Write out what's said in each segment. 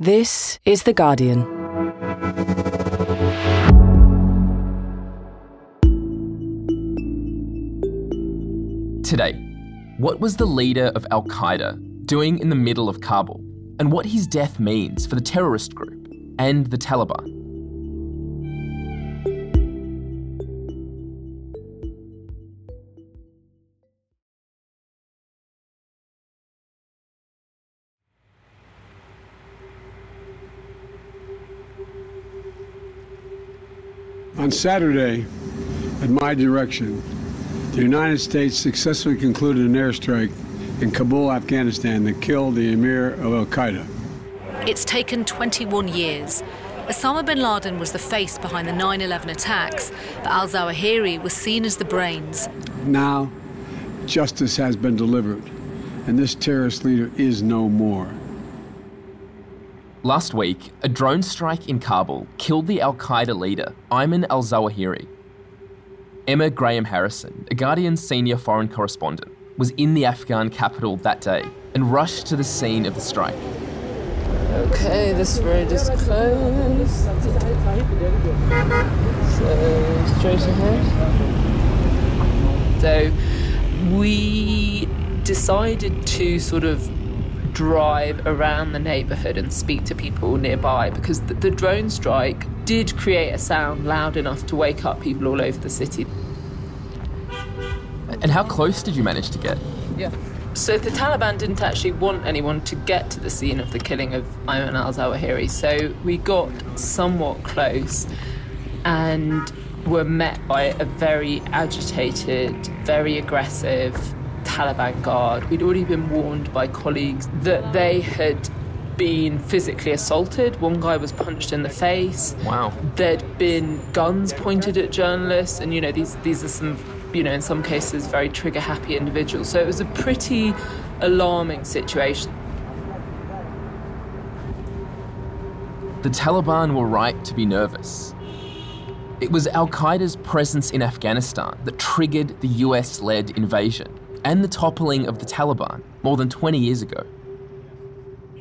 This is The Guardian. Today, what was the leader of Al Qaeda doing in the middle of Kabul, and what his death means for the terrorist group and the Taliban? Saturday, at my direction, the United States successfully concluded an airstrike in Kabul, Afghanistan that killed the emir of Al Qaeda. It's taken 21 years. Osama bin Laden was the face behind the 9 11 attacks, but al Zawahiri was seen as the brains. Now, justice has been delivered, and this terrorist leader is no more. Last week, a drone strike in Kabul killed the Al Qaeda leader, Ayman al Zawahiri. Emma Graham Harrison, a Guardian senior foreign correspondent, was in the Afghan capital that day and rushed to the scene of the strike. Okay, this road is closed. So, straight ahead. So, we decided to sort of drive around the neighborhood and speak to people nearby because the, the, drone strike did create a sound loud enough to wake up people all over the city. And how close did you manage to get? Yeah. So the Taliban didn't actually want anyone to get to the scene of the killing of Ayman al Zawahiri, so we got somewhat close and were met by a very agitated, very aggressive Taliban guard. We'd already been warned by colleagues that they had been physically assaulted. One guy was punched in the face. Wow. There'd been guns pointed at journalists, and you know these these are some you know in some cases very trigger happy individuals. So it was a pretty alarming situation. The Taliban were right to be nervous. It was Al Qaeda's presence in Afghanistan that triggered the US led invasion and the toppling of the Taliban more than 20 years ago.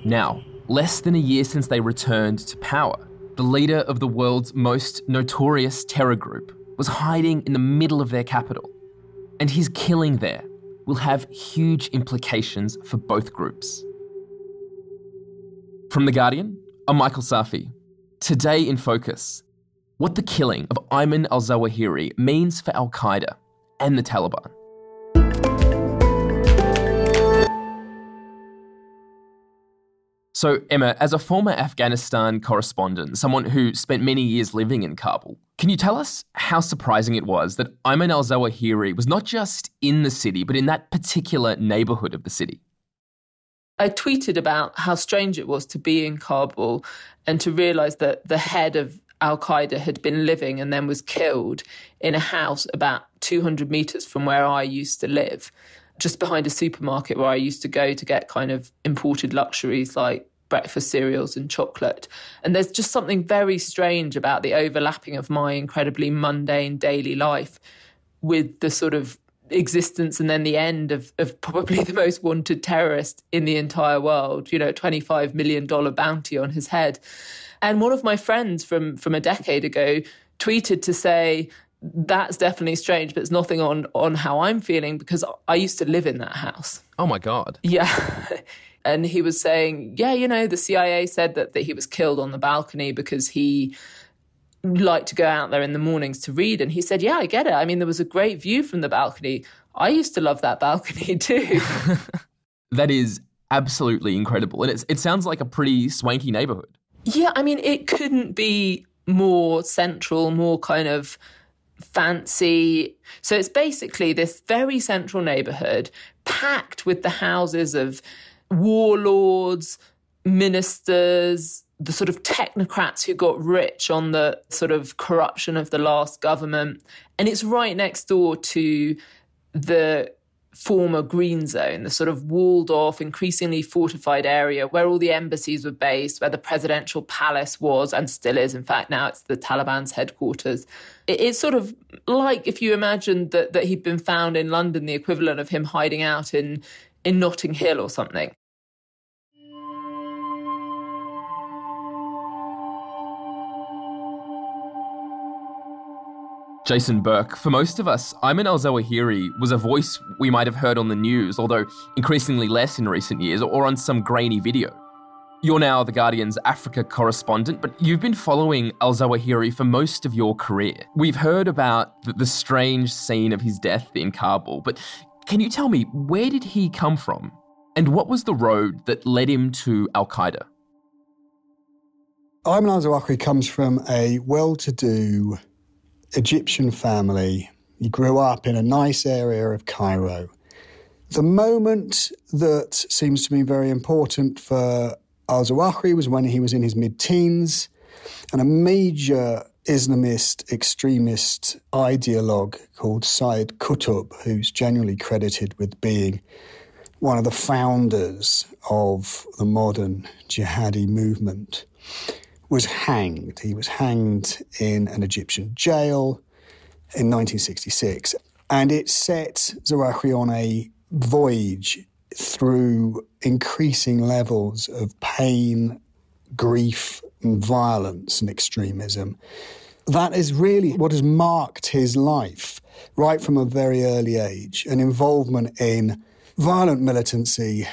Now, less than a year since they returned to power, the leader of the world's most notorious terror group was hiding in the middle of their capital. And his killing there will have huge implications for both groups. From The Guardian, I'm Michael Safi. Today in Focus, what the killing of Ayman al Zawahiri means for Al Qaeda and the Taliban. So, Emma, as a former Afghanistan correspondent, someone who spent many years living in Kabul, can you tell us how surprising it was that Ayman al Zawahiri was not just in the city, but in that particular neighborhood of the city? I tweeted about how strange it was to be in Kabul and to realize that the head of Al Qaeda had been living and then was killed in a house about 200 meters from where I used to live just behind a supermarket where I used to go to get kind of imported luxuries like breakfast cereals and chocolate. And there's just something very strange about the overlapping of my incredibly mundane daily life with the sort of existence and then the end of, of probably the most wanted terrorist in the entire world, you know, $25 million bounty on his head. And one of my friends from, from a decade ago tweeted to say, that's definitely strange, but it's nothing on on how I'm feeling because I used to live in that house. Oh my god. Yeah. and he was saying, yeah, you know, the CIA said that, that he was killed on the balcony because he liked to go out there in the mornings to read. And he said, yeah, I get it. I mean, there was a great view from the balcony. I used to love that balcony too. that is absolutely incredible. And it's, it sounds like a pretty swanky neighborhood. Yeah, I mean, it couldn't be more central, more kind of fancy. So it's basically this very central neighborhood packed with the houses of warlords, ministers, the sort of technocrats who got rich on the sort of corruption of the last government. And it's right next door to the former green zone, the sort of walled off, increasingly fortified area where all the embassies were based, where the presidential palace was and still is. In fact, now it's the Taliban's headquarters it's sort of like if you imagined that, that he'd been found in London, the equivalent of him hiding out in, in Notting Hill or something. Jason Burke, for most of us, Ayman al Zawahiri was a voice we might have heard on the news, although increasingly less in recent years, or on some grainy video. You're now The Guardian's Africa correspondent, but you've been following al Zawahiri for most of your career. We've heard about the, strange scene of his death in Kabul, but can you tell me where did he come from? And what was the road that led him to Al Qaeda? Ayman al Zawahiri comes from a well to do Egyptian family. He grew up in a nice area of Cairo. The moment that seems to me very important for al Zawahiri was when he was in his mid teens, and a major Islamist extremist ideologue called Sayyid Qutb, who's generally credited with being one of the founders of the modern jihadi movement, was hanged. He was hanged in an Egyptian jail in 1966. And it set Zawahiri on a voyage through increasing levels of pain, grief, and violence and extremism. That is really what has marked his life right from a very early age an involvement in violent militancy,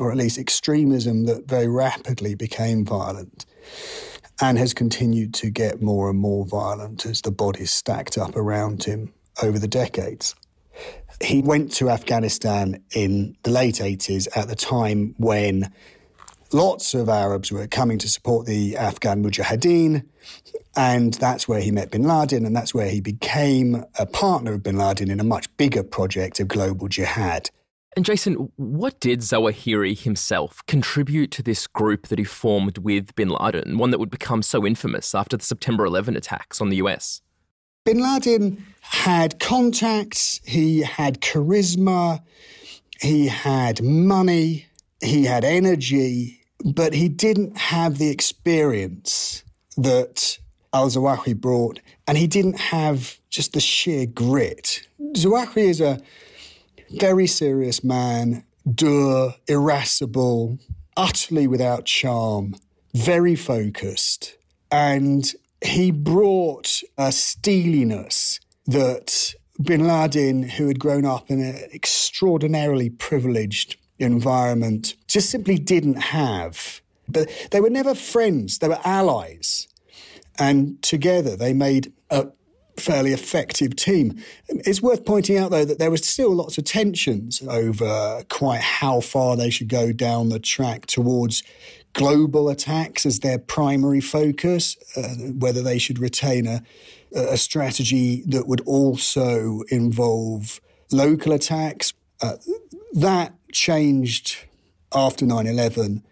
or at least extremism that very rapidly became violent and has continued to get more and more violent as the bodies stacked up around him over the decades. He went to Afghanistan in the late 80s at the time when lots of Arabs were coming to support the Afghan Mujahideen. And that's where he met bin Laden, and that's where he became a partner of bin Laden in a much bigger project of global jihad. And Jason, what did Zawahiri himself contribute to this group that he formed with bin Laden, one that would become so infamous after the September 11 attacks on the US? Bin Laden had contacts, he had charisma, he had money, he had energy, but he didn't have the experience that al Zawahiri brought, and he didn't have just the sheer grit. Zawahiri is a very serious man, dour, irascible, utterly without charm, very focused. And he brought a steeliness that bin Laden, who had grown up in an extraordinarily privileged environment, just simply didn't have. But they were never friends, they were allies. And together they made a fairly effective team. It's worth pointing out, though, that there was still lots of tensions over quite how far they should go down the track towards global attacks as their primary focus, uh, whether they should retain a, a strategy that would also involve local attacks. Uh, that changed after 9 11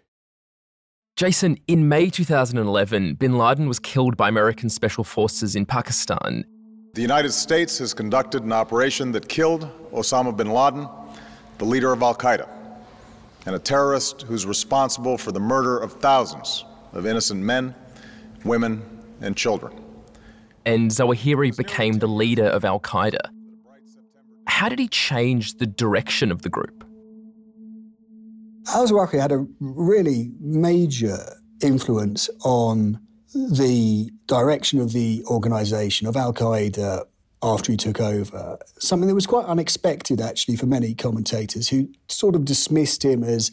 Jason, in May 2011, bin Laden was killed by American special forces in Pakistan. The United States has conducted an operation that killed Osama bin Laden, the leader of Al Qaeda, and a terrorist who's responsible for the murder of thousands of innocent men, women, and children. And Zawahiri became the leader of Al Qaeda. How did he change the direction of the group? Al Zawahiri had a really major influence on the direction of the organization of Al Qaeda after he took over. Something that was quite unexpected, actually, for many commentators who sort of dismissed him as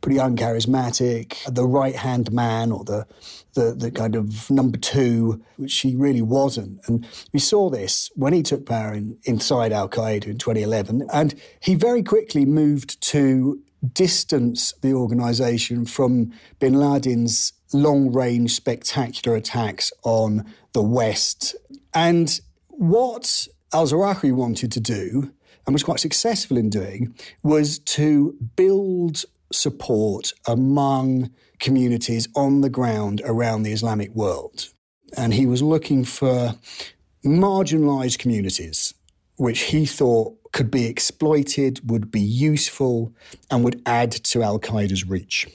pretty uncharismatic, the right hand man or the, the, the kind of number two, which he really wasn't. And we saw this when he took power in, inside Al Qaeda in 2011. And he very quickly moved to distance the organization from bin Laden's long range spectacular attacks on the West. And what al Zawahiri wanted to do, and was quite successful in doing, was to build support among communities on the ground around the Islamic world. And he was looking for marginalized communities, which he thought could be exploited, would be useful, and would add to Al Qaeda's reach.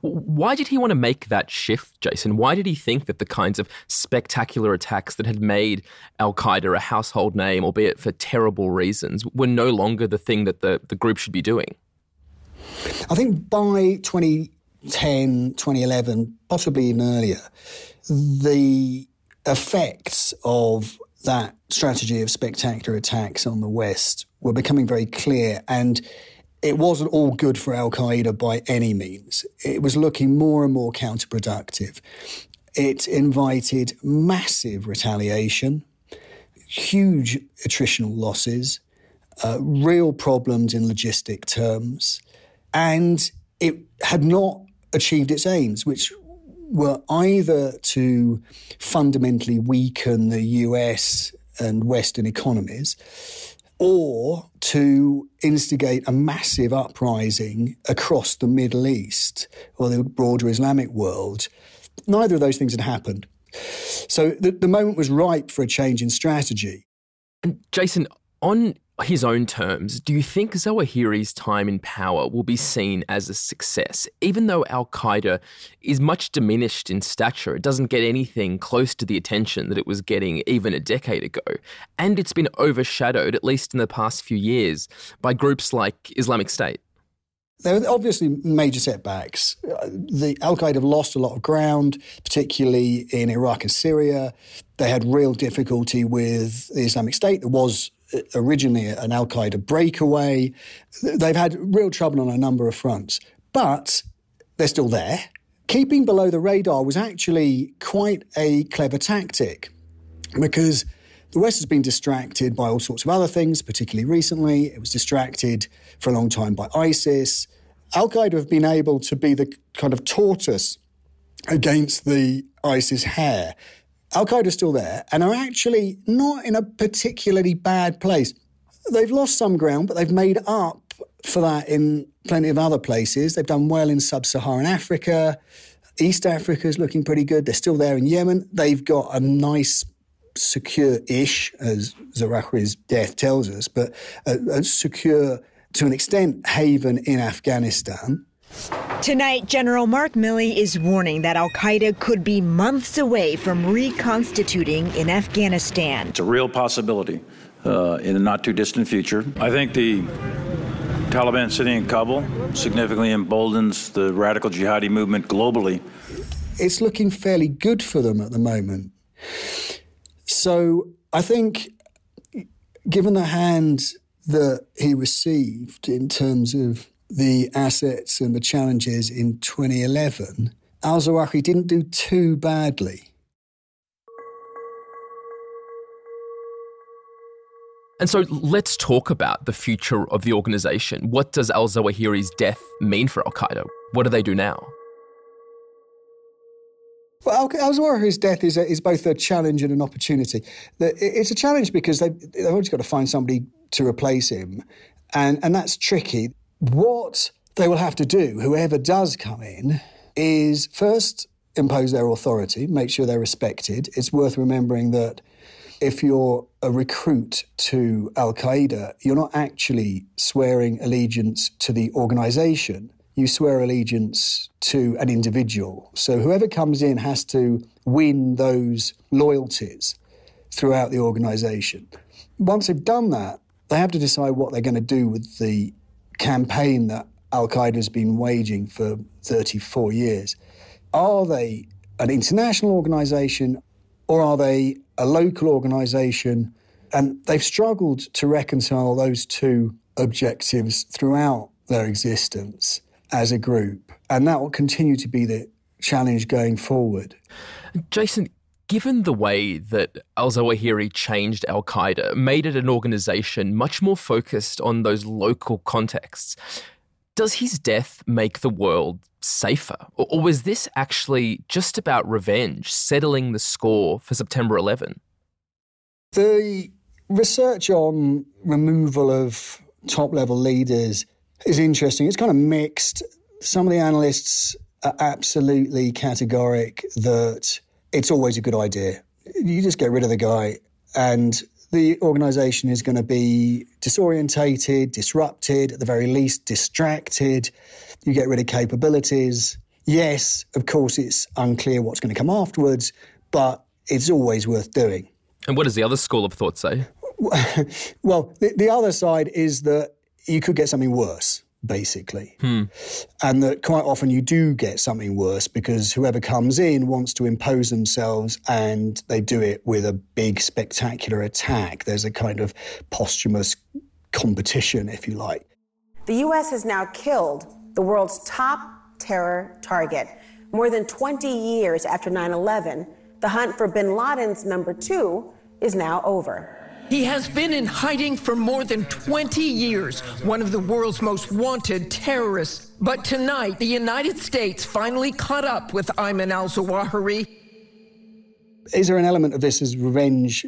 Why did he want to make that shift, Jason? Why did he think that the kinds of spectacular attacks that had made Al Qaeda a household name, albeit for terrible reasons, were no longer the thing that the, the group should be doing? I think by 2010, 2011, possibly even earlier, the effects of that strategy of spectacular attacks on the West were becoming very clear. And it wasn't all good for Al Qaeda by any means. It was looking more and more counterproductive. It invited massive retaliation, huge attritional losses, uh, real problems in logistic terms, and it had not achieved its aims, which were either to fundamentally weaken the US and Western economies or to instigate a massive uprising across the Middle East or the broader Islamic world. Neither of those things had happened. So the, the moment was ripe for a change in strategy. And Jason, on his own terms, do you think Zawahiri's time in power will be seen as a success? Even though Al Qaeda is much diminished in stature, it doesn't get anything close to the attention that it was getting even a decade ago. And it's been overshadowed, at least in the past few years, by groups like Islamic State. There are obviously major setbacks. The Al Qaeda have lost a lot of ground, particularly in Iraq and Syria. They had real difficulty with the Islamic State. There was originally an Al Qaeda breakaway. They've had real trouble on a number of fronts, but they're still there. Keeping below the radar was actually quite a clever tactic because the West has been distracted by all sorts of other things, particularly recently. It was distracted for a long time by ISIS. Al Qaeda have been able to be the kind of tortoise against the ISIS hare. Al Qaeda is still there and are actually not in a particularly bad place. They've lost some ground, but they've made up for that in plenty of other places. They've done well in sub Saharan Africa. East Africa is looking pretty good. They're still there in Yemen. They've got a nice, secure ish, as Zawahiri's death tells us, but a, a secure, to an extent, haven in Afghanistan. Tonight, General Mark Milley is warning that Al Qaeda could be months away from reconstituting in Afghanistan. It's a real possibility uh, in the not too distant future. I think the Taliban sitting in Kabul significantly emboldens the radical jihadi movement globally. It's looking fairly good for them at the moment. So I think, given the hand that he received in terms of the assets and the challenges in 2011, Al Zawahiri didn't do too badly. And so let's talk about the future of the organization. What does al Zawahiri's death mean for Al Qaeda? What do they do now? Well, Al Zawahiri's death is, a, is both a challenge and an opportunity. It's a challenge because they've, they've always got to find somebody to replace him, and, and that's tricky. What they will have to do, whoever does come in, is first impose their authority, make sure they're respected. It's worth remembering that if you're a recruit to Al Qaeda, you're not actually swearing allegiance to the organization. You swear allegiance to an individual. So whoever comes in has to win those loyalties throughout the organization. Once they've done that, they have to decide what they're going to do with the campaign that Al Qaeda has been waging for 34 years. Are they an international organization or are they a local organization? And they've struggled to reconcile those two objectives throughout their existence as a group. And that will continue to be the challenge going forward. Jason, Given the way that al Zawahiri changed Al Qaeda, made it an organization much more focused on those local contexts, does his death make the world safer? Or, or was this actually just about revenge, settling the score for September 11? The research on removal of top level leaders is interesting. It's kind of mixed. Some of the analysts are absolutely categoric that it's always a good idea. You just get rid of the guy, and the organization is going to be disorientated, disrupted, at the very least, distracted. You get rid of capabilities. Yes, of course, it's unclear what's going to come afterwards, but it's always worth doing. And what does the other school of thought say? well, the, the other side is that you could get something worse basically. Hmm. And that quite often you do get something worse because whoever comes in wants to impose themselves and they do it with a big, spectacular attack. There's a kind of posthumous competition, if you like. The U.S. has now killed the world's top terror target. More than 20 years after 9 11, the hunt for bin Laden's number two is now over. He has been in hiding for more than 20 years, one of the world's most wanted terrorists. But tonight, the United States finally caught up with Ayman al Zawahiri. Is there an element of this as revenge,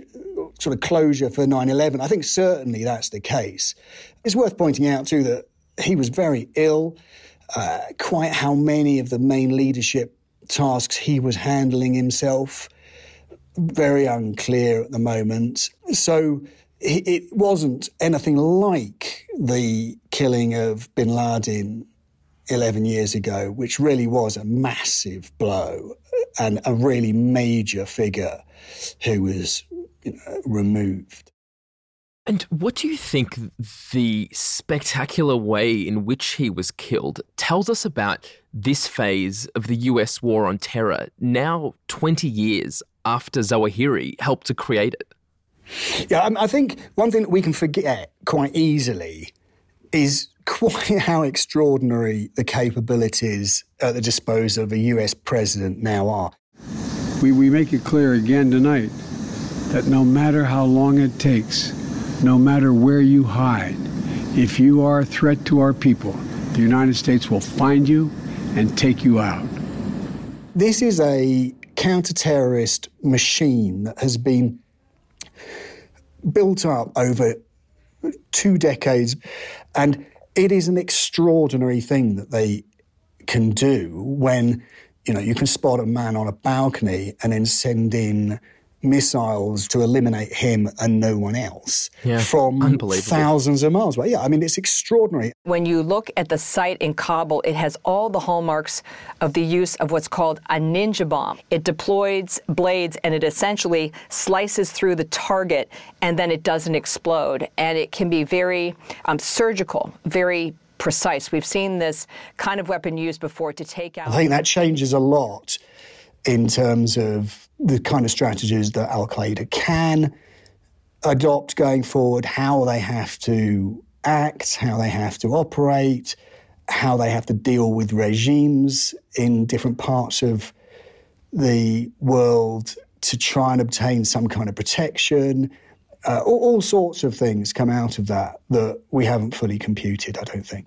sort of closure for 9 11? I think certainly that's the case. It's worth pointing out, too, that he was very ill. Uh, quite how many of the main leadership tasks he was handling himself, very unclear at the moment. So it wasn't anything like the killing of bin Laden 11 years ago, which really was a massive blow and a really major figure who was you know, removed. And what do you think the spectacular way in which he was killed tells us about this phase of the US war on terror, now 20 years after Zawahiri helped to create it? Yeah, um, I think one thing that we can forget quite easily is quite how extraordinary the capabilities at the disposal of a US president now are. We, we make it clear again tonight that no matter how long it takes, no matter where you hide, if you are a threat to our people, the United States will find you and take you out. This is a counter-terrorist machine that has been built up over two decades, and it is an extraordinary thing that they can do when you know you can spot a man on a balcony and then send in missiles to eliminate him and no one else yeah, from thousands of miles away. Yeah, I mean, it's extraordinary. When you look at the site in Kabul, it has all the hallmarks of the use of what's called a ninja bomb. It deploys blades and it essentially slices through the target and then it doesn't explode. And it can be very um, surgical, very precise. We've seen this kind of weapon used before to take out. I think that changes a lot in terms of the kind of strategies that Al Qaeda can adopt going forward, how they have to act, how they have to operate, how they have to deal with regimes in different parts of the world to try and obtain some kind of protection. Uh, all, all sorts of things come out of that that we haven't fully computed, I don't think.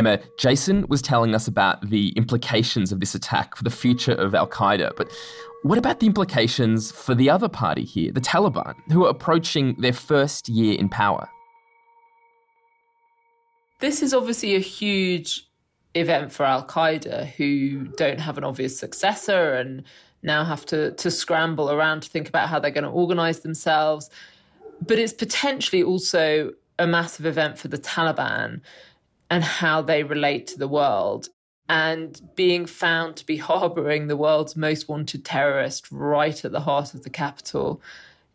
Emma, Jason was telling us about the implications of this attack for the future of Al Qaeda, but what about the implications for the other party here, the Taliban, who are approaching their first year in power? This is obviously a huge event for Al Qaeda, who don't have an obvious successor and now have to, to scramble around to think about how they're going to organize themselves. But it's potentially also a massive event for the Taliban and how they relate to the world. And being found to be harboring the world's most wanted terrorist right at the heart of the capital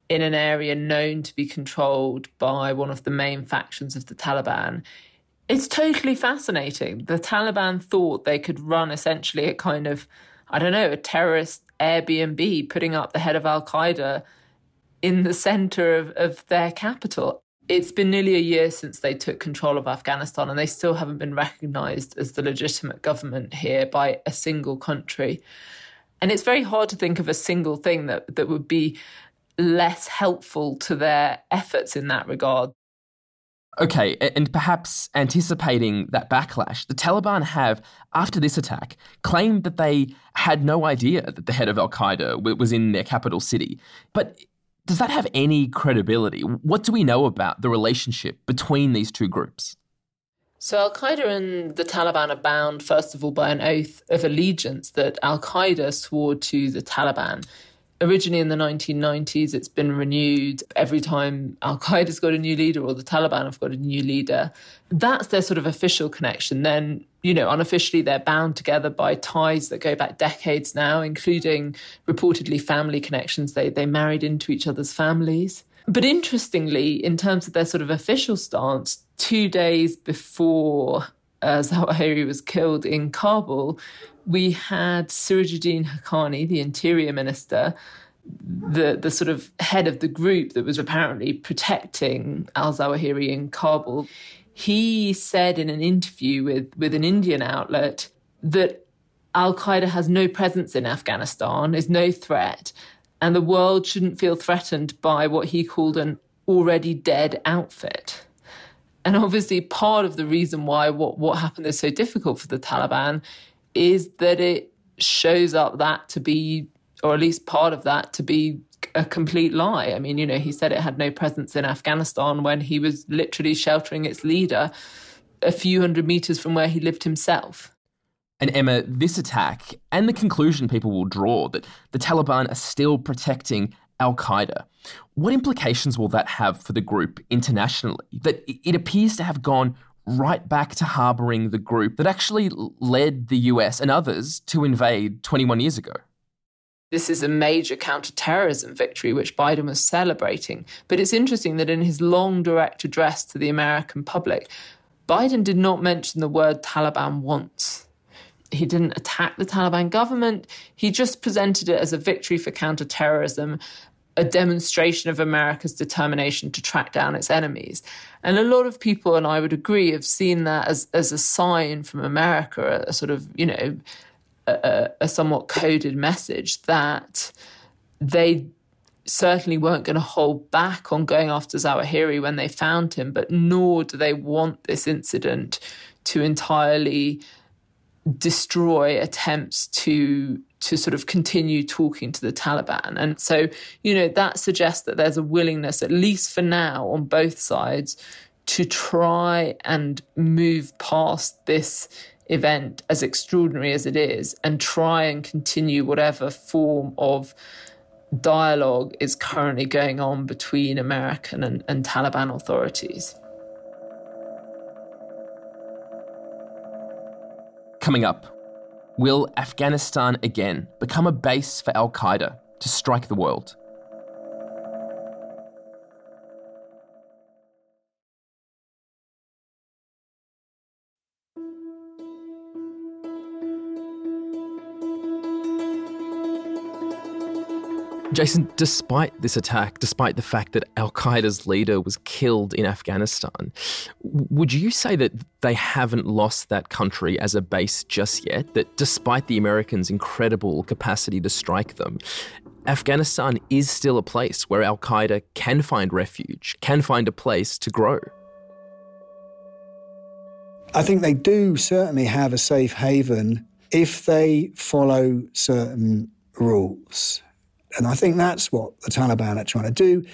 in an area known to be controlled by one of the main factions of the Taliban. It's totally fascinating. The Taliban thought they could run essentially a kind of, I don't know, a terrorist Airbnb, putting up the head of Al Qaeda in the center of, of their capital it's been nearly a year since they took control of Afghanistan, and they still haven't been recognized as the legitimate government here by a single country. And it's very hard to think of a single thing that, that would be less helpful to their efforts in that regard. Okay, and perhaps anticipating that backlash, the Taliban have, after this attack, claimed that they had no idea that the head of Al Qaeda was in their capital city. But does that have any credibility? What do we know about the relationship between these two groups? So, Al Qaeda and the Taliban are bound, first of all, by an oath of allegiance that Al Qaeda swore to the Taliban. Originally in the 1990s, it's been renewed every time Al Qaeda's got a new leader or the Taliban have got a new leader. That's their sort of official connection. Then, you know, unofficially, they're bound together by ties that go back decades now, including reportedly family connections. They, they married into each other's families. But interestingly, in terms of their sort of official stance, two days before uh, Zawahiri was killed in Kabul, we had Sirajuddin Haqqani, the interior minister, the the sort of head of the group that was apparently protecting al Zawahiri in Kabul. He said in an interview with, with an Indian outlet that Al Qaeda has no presence in Afghanistan, is no threat, and the world shouldn't feel threatened by what he called an already dead outfit. And obviously, part of the reason why what, what happened is so difficult for the Taliban is that it shows up that to be, or at least part of that to be a complete lie. I mean, you know, he said it had no presence in Afghanistan when he was literally sheltering its leader a few hundred meters from where he lived himself. And Emma, this attack and the conclusion people will draw that the Taliban are still protecting Al Qaeda, what implications will that have for the group internationally? That it appears to have gone right back to harbouring the group that actually led the US and others to invade 21 years ago. This is a major counterterrorism victory, which Biden was celebrating. But it's interesting that in his long direct address to the American public, Biden did not mention the word Taliban once he didn't attack the Taliban government. He just presented it as a victory for counterterrorism, a demonstration of America's determination to track down its enemies. And a lot of people, and I would agree, have seen that as, as a sign from America, a, sort of, you know, a, a somewhat coded message that they certainly weren't going to hold back on going after Zawahiri when they found him, but nor do they want this incident to entirely destroy attempts to to sort of continue talking to the Taliban. And so, you know, that suggests that there's a willingness, at least for now, on both sides, to try and move past this event, as extraordinary as it is, and try and continue whatever form of dialogue is currently going on between American and, and Taliban authorities. Coming up, will Afghanistan again become a base for Al Qaeda to strike the world? Jason, despite this attack, despite the fact that Al Qaeda's leader was killed in Afghanistan, would you say that they haven't lost that country as a base just yet? That despite the Americans' incredible capacity to strike them, Afghanistan is still a place where Al Qaeda can find refuge, can find a place to grow? I think they do certainly have a safe haven if they follow certain rules. And I think that's what the Taliban are trying to do.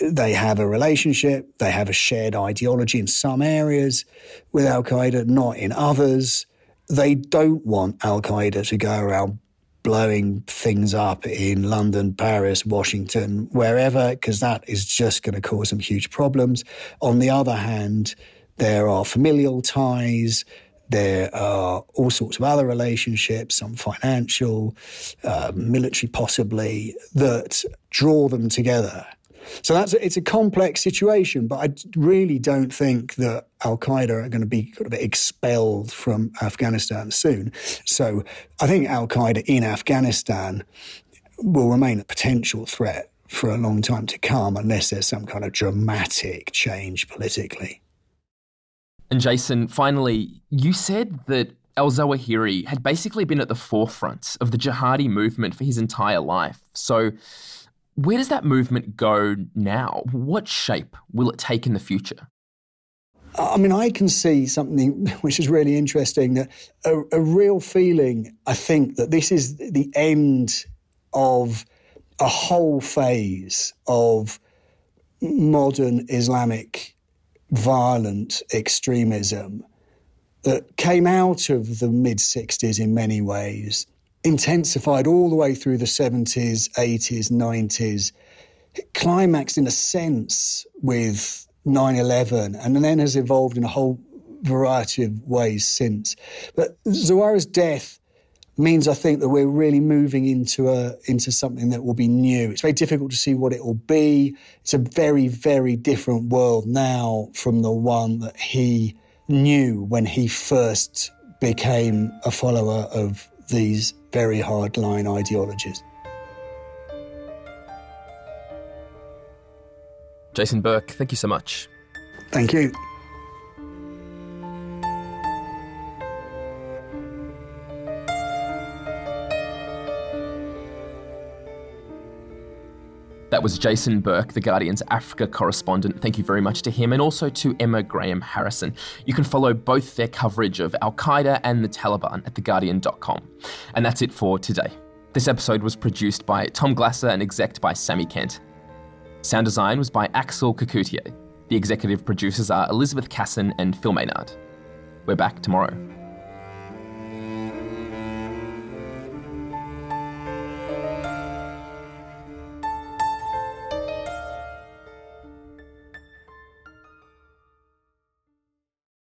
They have a relationship, they have a shared ideology in some areas with Al Qaeda, not in others. They don't want Al Qaeda to go around blowing things up in London, Paris, Washington, wherever, because that is just going to cause some huge problems. On the other hand, there are familial ties, there are all sorts of other relationships, some financial, uh, military possibly, that draw them together. So that's a, it's a complex situation, but I really don't think that Al Qaeda are going to be of expelled from Afghanistan soon. So I think Al Qaeda in Afghanistan will remain a potential threat for a long time to come, unless there's some kind of dramatic change politically. And Jason, finally, you said that Al Zawahiri had basically been at the forefront of the jihadi movement for his entire life. So, where does that movement go now? What shape will it take in the future? I mean, I can see something which is really interesting that a, a real feeling, I think, that this is the end of a whole phase of modern Islamic violent extremism that came out of the mid 60s in many ways, intensified all the way through the 70s, 80s, 90s, climaxed in a sense with 9 11, and then has evolved in a whole variety of ways since. But Zawahiri's death, means I think that we're really moving into a into something that will be new. It's very difficult to see what it will be. It's a very very different world now from the one that he knew when he first became a follower of these very hardline ideologies. Jason Burke, thank you so much. Thank you. That was Jason Burke, The Guardian's Africa correspondent. Thank you very much to him and also to Emma Graham Harrison. You can follow both their coverage of Al Qaeda and the Taliban at theguardian.com. And that's it for today. This episode was produced by Tom Glasser and executed by Sami Kent. Sound design was by Axel Kacoutié. The executive producers are Elizabeth Casson and Phil Maynard. We're back tomorrow.